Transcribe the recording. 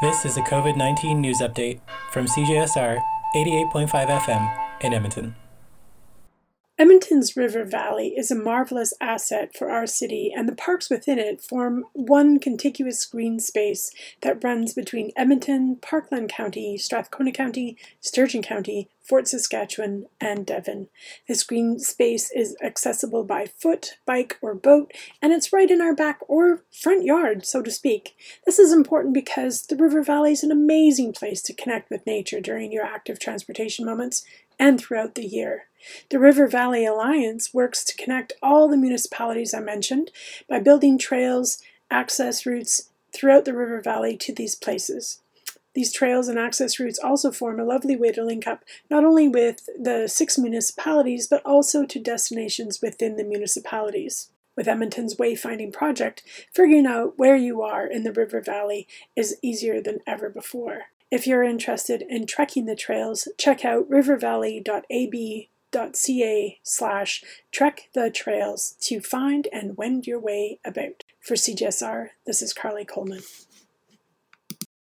This is a COVID 19 news update from CJSR 88.5 FM in Edmonton. Edmonton's river valley is a marvelous asset for our city, and the parks within it form one contiguous green space that runs between Edmonton, Parkland County, Strathcona County, Sturgeon County, Fort Saskatchewan, and Devon. This green space is accessible by foot, bike, or boat, and it's right in our back or front yard, so to speak. This is important because the river valley is an amazing place to connect with nature during your active transportation moments and throughout the year. The River Valley Alliance works to connect all the municipalities I mentioned by building trails, access routes throughout the river valley to these places. These trails and access routes also form a lovely way to link up not only with the six municipalities but also to destinations within the municipalities. With Edmonton's Wayfinding project, figuring out where you are in the river valley is easier than ever before. If you're interested in trekking the trails, check out rivervalley.ab.ca slash trek the trails to find and wend your way about. For CJSR, this is Carly Coleman.